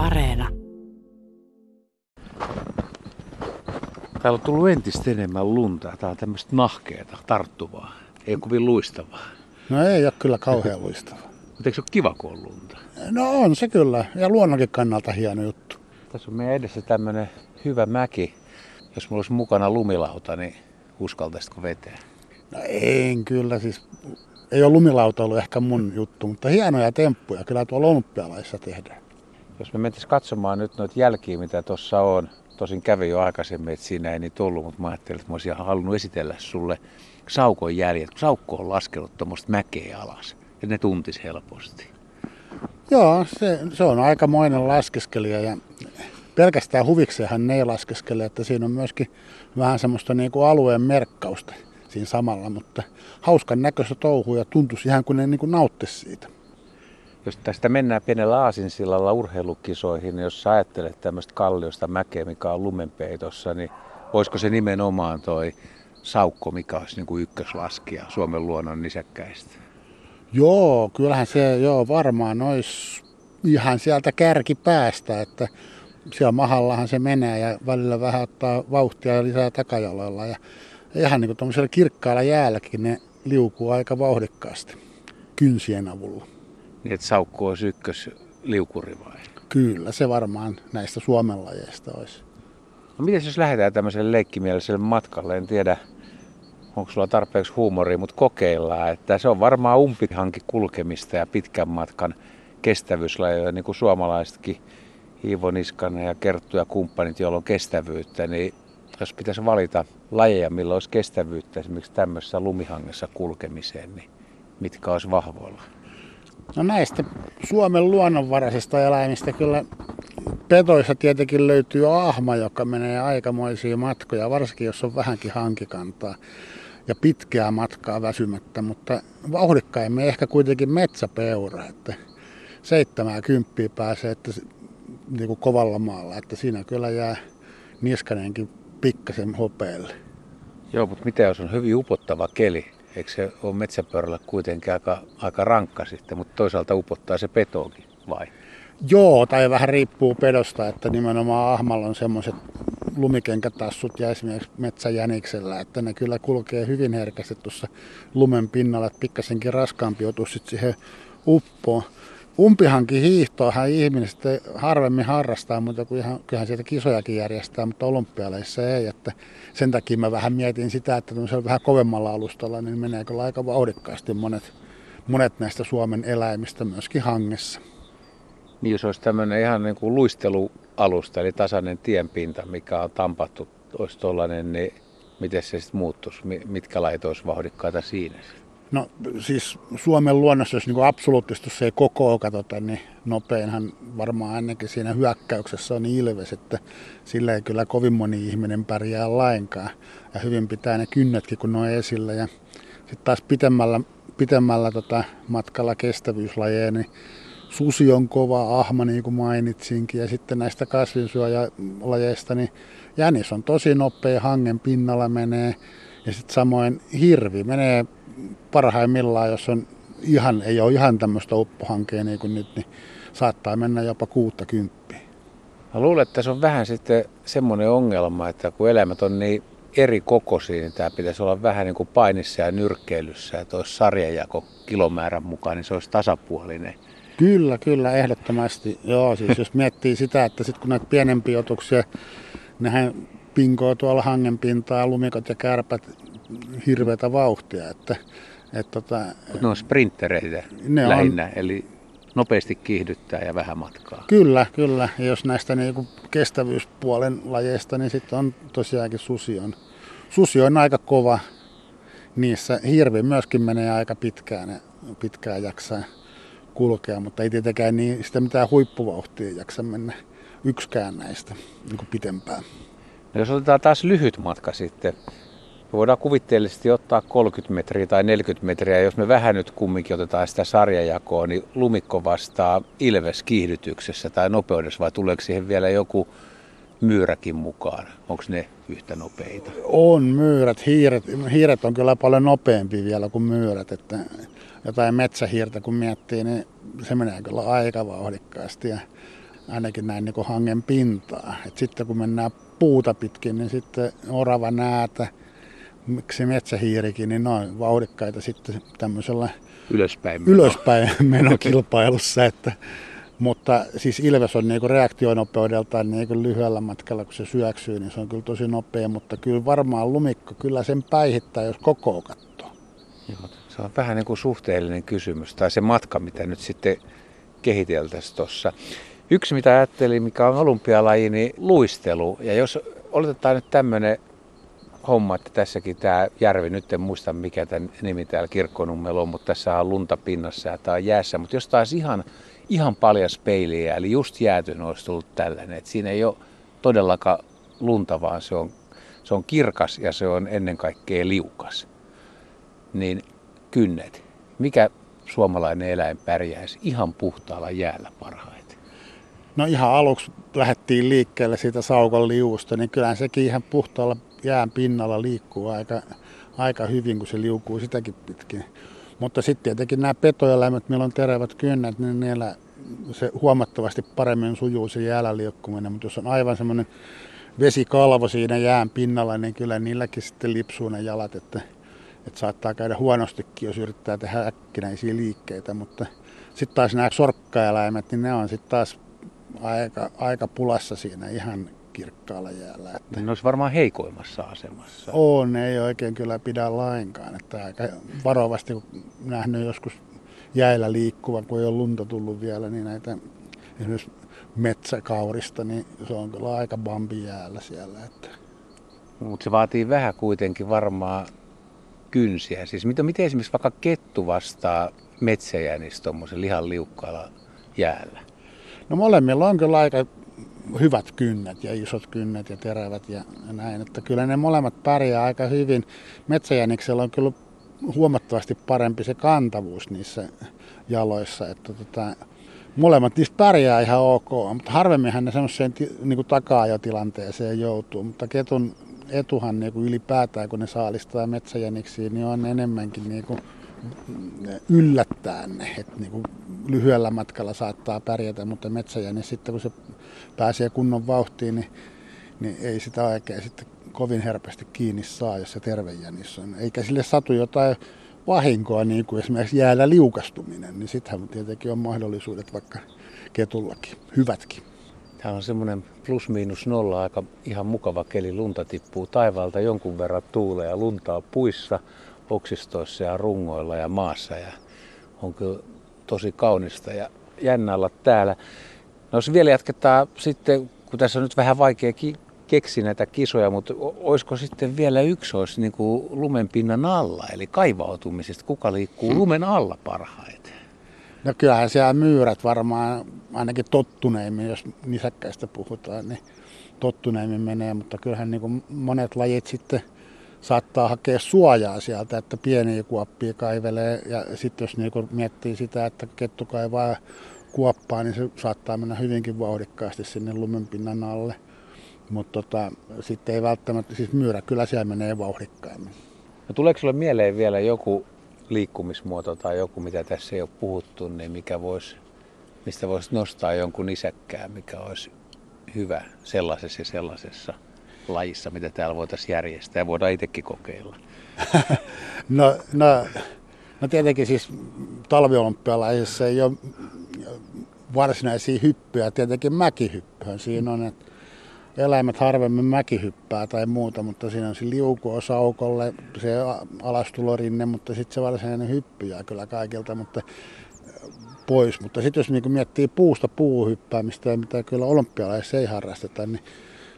Areena. Täällä on tullut entistä enemmän lunta. Tää on tämmöistä nahkeeta, tarttuvaa. Ei ole kovin luistavaa. No ei ole kyllä kauhean luistava. Mutta eikö se ole kiva, kun on lunta? No on se kyllä. Ja luonnonkin kannalta hieno juttu. Tässä on meidän edessä tämmöinen hyvä mäki. Jos mulla olisi mukana lumilauta, niin uskaltaisitko vetää? No en kyllä. Siis ei ole lumilauta ollut ehkä mun juttu, mutta hienoja temppuja kyllä tuolla olympialaissa tehdään. Jos me mentäisiin katsomaan nyt noita jälkiä, mitä tuossa on. Tosin kävi jo aikaisemmin, että siinä ei niin tullut, mutta mä ajattelin, että mä olisin halunnut esitellä sulle saukon jäljet. Saukko on laskenut tuommoista mäkeä alas ja ne tuntis helposti. Joo, se, se on aikamoinen laskeskelija ja pelkästään huvikseenhan ne ei laskeskele, että siinä on myöskin vähän semmoista niin kuin alueen merkkausta siinä samalla, mutta hauskan näköistä touhua ja tuntuisi ihan kuin ne niin kuin nauttisi siitä. Jos tästä mennään pienellä aasinsillalla urheilukisoihin, niin jos sä ajattelet tämmöistä kalliosta mäkeä, mikä on lumenpeitossa, niin voisiko se nimenomaan toi saukko, mikä olisi niin kuin ykköslaskija Suomen luonnon nisäkkäistä? Joo, kyllähän se joo, varmaan olisi ihan sieltä kärkipäästä, että siellä mahallahan se menee ja välillä vähän ottaa vauhtia ja lisää takajaloilla. Ja ihan niin kuin kirkkaalla jäälläkin ne liukuu aika vauhdikkaasti kynsien avulla. Niin, että saukko olisi ykkös liukuri vai? Kyllä, se varmaan näistä Suomen lajeista olisi. No miten jos lähdetään tämmöiselle leikkimieliselle matkalle, en tiedä onko sulla tarpeeksi huumoria, mutta kokeillaan, että se on varmaan umpihanki kulkemista ja pitkän matkan kestävyyslajeja, niin kuin suomalaisetkin Iivo Niskanen ja Kerttu ja kumppanit, joilla on kestävyyttä, niin jos pitäisi valita lajeja, millä olisi kestävyyttä esimerkiksi tämmöisessä lumihangessa kulkemiseen, niin mitkä olisi vahvoilla? No näistä Suomen luonnonvaraisista eläimistä kyllä petoissa tietenkin löytyy ahma, joka menee aikamoisia matkoja, varsinkin jos on vähänkin hankikantaa ja pitkää matkaa väsymättä, mutta vauhdikkaimmin ehkä kuitenkin metsäpeura, että 70 pääsee että, niin kuin kovalla maalla, että siinä kyllä jää niskanenkin pikkasen hopeelle. Joo, mutta mitä jos on hyvin upottava keli? Eikö se ole metsäpyörällä kuitenkin aika, aika rankka sitten, mutta toisaalta upottaa se petoakin vai? Joo, tai vähän riippuu pedosta, että nimenomaan ahmalla on semmoiset lumikenkätassut ja esimerkiksi metsäjäniksellä, että ne kyllä kulkee hyvin herkästi tuossa lumen pinnalla, että pikkasenkin raskaampi otus sitten siihen uppoon. Umpihankin hiihtoahan ihmiset harvemmin harrastaa, mutta kun ihan, kyllähän sieltä kisojakin järjestää, mutta olympialeissa ei. Että sen takia mä vähän mietin sitä, että vähän kovemmalla alustalla, niin meneekö aika vauhdikkaasti monet, monet näistä Suomen eläimistä myöskin hangessa. Niin jos olisi tämmöinen ihan niin kuin luistelualusta, eli tasainen tienpinta, mikä on tampattu, olisi tuollainen, niin miten se sitten muuttuisi? Mitkä lait olisi vauhdikkaita siinä? No siis Suomen luonnossa, jos niin absoluuttisesti se ei koko katsota, niin nopeinhan varmaan ainakin siinä hyökkäyksessä on ilves, että sillä ei kyllä kovin moni ihminen pärjää lainkaan. Ja hyvin pitää ne kynnetkin, kun ne on esillä. Ja sitten taas pitemmällä, pitemmällä tota matkalla kestävyyslajeja, niin susi on kova, ahma niin kuin mainitsinkin, ja sitten näistä kasvinsuojalajeista, niin jänis on tosi nopea, hangen pinnalla menee, ja sitten samoin hirvi menee parhaimmillaan, jos on ihan, ei ole ihan tämmöistä uppohankea niin kuin nyt, niin saattaa mennä jopa kuutta kymppiä. Mä luulen, että se on vähän sitten semmoinen ongelma, että kun eläimet on niin eri kokoisia, niin tämä pitäisi olla vähän niin kuin painissa ja nyrkkeilyssä, että olisi sarjajako kilomäärän mukaan, niin se olisi tasapuolinen. Kyllä, kyllä, ehdottomasti. Joo, siis jos miettii sitä, että sitten kun näitä pienempiä otuksia, nehän pinkoo tuolla hangenpintaa, lumikot ja kärpät hirveätä vauhtia. Että, et tota, ne on sprinttereitä ne lähinnä, on, eli nopeasti kiihdyttää ja vähän matkaa. Kyllä, kyllä. Ja jos näistä niin kestävyyspuolen lajeista, niin sitten on tosiaankin susi on, susi on aika kova niissä. Hirvi myöskin menee aika pitkään pitkään jaksaa kulkea, mutta ei tietenkään niin sitä mitään huippuvauhtia jaksa mennä yksikään näistä niin pitempään. No jos otetaan taas lyhyt matka sitten, me voidaan kuvitteellisesti ottaa 30 metriä tai 40 metriä. Jos me vähän nyt kumminkin otetaan sitä sarjajakoa, niin lumikko vastaa ilves kiihdytyksessä tai nopeudessa vai tuleeko siihen vielä joku myyräkin mukaan? Onko ne yhtä nopeita? On myyrät. Hiiret, hiiret on kyllä paljon nopeampi vielä kuin myyrät. Että jotain metsähiirtä kun miettii, niin se menee kyllä aika vauhdikkaasti. Ja ainakin näin niin hangen pintaa. Et sitten kun mennään puuta pitkin, niin sitten orava näätä, miksi metsähiirikin, niin ne on vauhdikkaita sitten tämmöisellä ylöspäin, meno. ylöspäin menokilpailussa. Että, mutta siis Ilves on niin reaktionopeudeltaan niin lyhyellä matkalla, kun se syöksyy, niin se on kyllä tosi nopea, mutta kyllä varmaan lumikko kyllä sen päihittää, jos koko katsoo. Joo, se on vähän niin kuin suhteellinen kysymys, tai se matka, mitä nyt sitten kehiteltäisiin tuossa. Yksi, mitä ajattelin, mikä on olympialaji, niin luistelu. Ja jos oletetaan nyt tämmöinen homma, että tässäkin tämä järvi, nyt en muista mikä tämän nimi täällä Kirkkonummelo on, mutta tässä on lunta pinnassa ja tämä on jäässä. Mutta jos taas ihan, ihan paljas peiliä, eli just jäätyn olisi tullut tällainen, että siinä ei ole todellakaan lunta, vaan se on, se on kirkas ja se on ennen kaikkea liukas. Niin kynnet. Mikä suomalainen eläin pärjäisi ihan puhtaalla jäällä parhaiten? No ihan aluksi lähdettiin liikkeelle siitä saukon liuusta, niin kyllähän sekin ihan puhtaalla jään pinnalla liikkuu aika, aika hyvin, kun se liukuu sitäkin pitkin. Mutta sitten tietenkin nämä petoeläimet, millä on terävät kynnet, niin niillä se huomattavasti paremmin sujuu se jäällä liikkuminen. Mutta jos on aivan semmoinen vesikalvo siinä jään pinnalla, niin kyllä niilläkin sitten lipsuu ne jalat, että, että saattaa käydä huonostikin, jos yrittää tehdä äkkinäisiä liikkeitä. Mutta sitten taas nämä sorkkaeläimet, niin ne on sitten taas aika, aika pulassa siinä ihan kirkkaalla jäällä. Että ne olisi varmaan heikoimmassa asemassa. On, ei oikein kyllä pidä lainkaan. Että aika varovasti, kun nähnyt joskus jäillä liikkuvan, kun ei ole lunta tullut vielä, niin näitä esimerkiksi metsäkaurista, niin se on kyllä aika bambi jäällä siellä. Että. Mutta se vaatii vähän kuitenkin varmaan kynsiä. Siis miten, miten esimerkiksi vaikka kettu vastaa metsäjänis tuommoisen lihan liukkaalla jäällä? No molemmilla on kyllä aika hyvät kynnet ja isot kynnet ja terävät ja näin. Että kyllä ne molemmat pärjää aika hyvin. Metsäjäniksellä on kyllä huomattavasti parempi se kantavuus niissä jaloissa. Että tota, molemmat niistä pärjää ihan ok, mutta harvemminhan ne semmoiseen niin takaa-ajotilanteeseen joutuu. Mutta ketun etuhan niin kuin ylipäätään, kun ne saalistaa metsäjäniksiä, niin on enemmänkin niin kuin yllättää ne. Että niin kuin lyhyellä matkalla saattaa pärjätä, mutta metsäjänis sitten kun se pääsee kunnon vauhtiin, niin, niin ei sitä oikein sitten kovin herpästi kiinni saa, jos se terve jänis on. Eikä sille satu jotain vahinkoa, niin kuin esimerkiksi jäällä liukastuminen, niin sittenhän tietenkin on mahdollisuudet vaikka ketullakin, hyvätkin. Tämä on semmoinen plus miinus nolla, aika ihan mukava keli. Lunta tippuu taivaalta jonkun verran tuulee ja luntaa puissa, oksistoissa ja rungoilla ja maassa. Ja on kyllä tosi kaunista ja jännä olla täällä. No jos vielä jatketaan sitten, kun tässä on nyt vähän vaikea keksiä näitä kisoja, mutta olisiko sitten vielä yksi olisi niin kuin lumen pinnan alla, eli kaivautumisesta, kuka liikkuu lumen alla parhaiten? No kyllähän siellä myyrät varmaan ainakin tottuneimmin, jos nisäkkäistä puhutaan, niin tottuneimmin menee, mutta kyllähän niin kuin monet lajit sitten saattaa hakea suojaa sieltä, että pieniä kuoppia kaivelee. Ja sitten jos niin miettii sitä, että kettu kaivaa kuoppaa, niin se saattaa mennä hyvinkin vauhdikkaasti sinne lumenpinnan alle. Mutta tota, sitten ei välttämättä, siis myyrä kyllä siellä menee vauhdikkaammin. No tuleeko sinulle mieleen vielä joku liikkumismuoto tai joku, mitä tässä ei ole puhuttu, niin mikä voisi, mistä voisi nostaa jonkun isäkkään, mikä olisi hyvä sellaisessa ja sellaisessa lajissa, mitä täällä voitaisiin järjestää ja voidaan itsekin kokeilla? no, no, no tietenkin siis talviolympialaisissa ei ole varsinaisia hyppyjä, tietenkin mäkihyppyä. Siinä on, että eläimet harvemmin mäkihyppää tai muuta, mutta siinä on se liuku saukolle, se alastulorinne, mutta sitten se varsinainen hyppy jää kyllä kaikilta mutta pois. Mutta sitten jos niin miettii puusta puuhyppäämistä, mitä kyllä olympialaisissa ei harrasteta, niin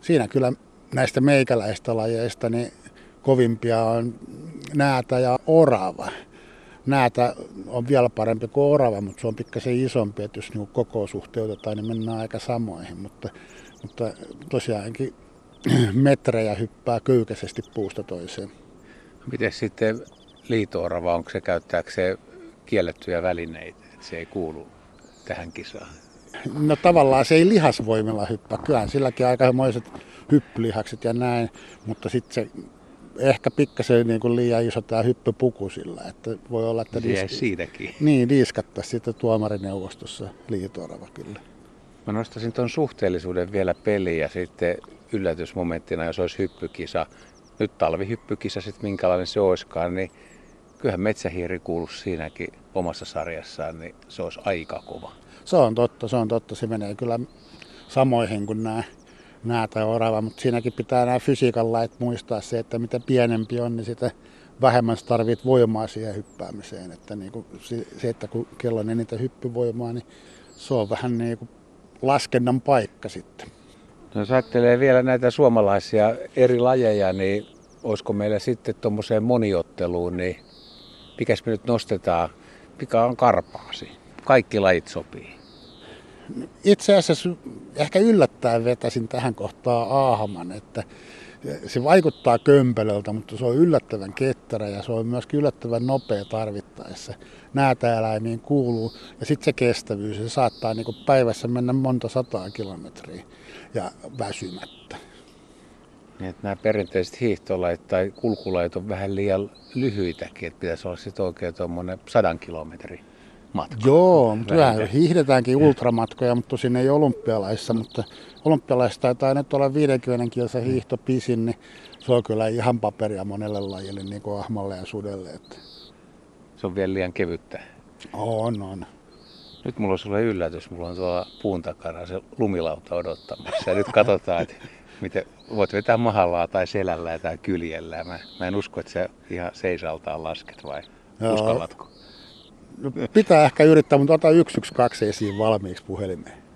siinä kyllä näistä meikäläistä lajeista niin kovimpia on näätä ja orava. Näätä on vielä parempi kuin orava, mutta se on pikkasen isompi, että jos niin koko suhteutetaan, niin mennään aika samoihin. Mutta, mutta tosiaankin metrejä hyppää köykäisesti puusta toiseen. Miten sitten liitoorava, onko se käyttääkö se kiellettyjä välineitä, että se ei kuulu tähän kisaan? No tavallaan se ei lihasvoimilla hyppää. Kyllähän silläkin aikamoiset hyppylihakset ja näin, mutta sitten se ehkä pikkasen niin kuin liian iso tämä hyppypuku sillä, että voi olla, että disk... siitäkin. Niin, diiskattaisiin sitten tuomarineuvostossa liitoorava kyllä. Mä nostaisin tuon suhteellisuuden vielä peliin ja sitten yllätysmomenttina, jos olisi hyppykisa. Nyt talvihyppykisa, sitten minkälainen se olisikaan, niin kyllähän metsähiiri kuuluu siinäkin omassa sarjassaan, niin se olisi aika kova. Se on totta, se on totta. Se menee kyllä samoihin kuin nämä nämä tai orava, mutta siinäkin pitää nämä fysiikan lait muistaa se, että mitä pienempi on, niin sitä vähemmän tarvit voimaa siihen hyppäämiseen. Että niin kuin se, että kun kello on eniten hyppyvoimaa, niin se on vähän niin kuin laskennan paikka sitten. No, jos ajattelee vielä näitä suomalaisia eri lajeja, niin olisiko meillä sitten tuommoiseen moniotteluun, niin mikäs me nyt nostetaan, mikä on karpaasi? Kaikki lajit sopii. Itse asiassa ehkä yllättäen vetäisin tähän kohtaan Aahaman, että se vaikuttaa kömpelöltä, mutta se on yllättävän ketterä ja se on myös yllättävän nopea tarvittaessa. Näätäeläimiin kuuluu ja sitten se kestävyys, se saattaa niin päivässä mennä monta sataa kilometriä ja väsymättä. Niin, että nämä perinteiset hiihtolait tai kulkulait on vähän liian lyhyitäkin, että pitäisi olla sitten oikein tuommoinen sadan kilometrin matka. Joo, mutta vähän hiihdetäänkin ultramatkoja, mutta tosin ei olympialaissa, mutta olympialaissa taitaa nyt olla 50 kilsa hiihto pisin, niin se on kyllä ihan paperia monelle lajille, niin kuin ahmalle ja sudelle. Että... Se on vielä liian kevyttä. On, on. Nyt mulla on sulle yllätys. Mulla on tuolla puun takana se lumilauta odottamassa. Ja nyt katsotaan, että miten voit vetää mahallaa tai selällä tai kyljellä. Mä, mä en usko, että se ihan seisaltaan lasket vai Joo. uskallatko? Pitää ehkä yrittää, mutta ota 112 esiin valmiiksi puhelimeen.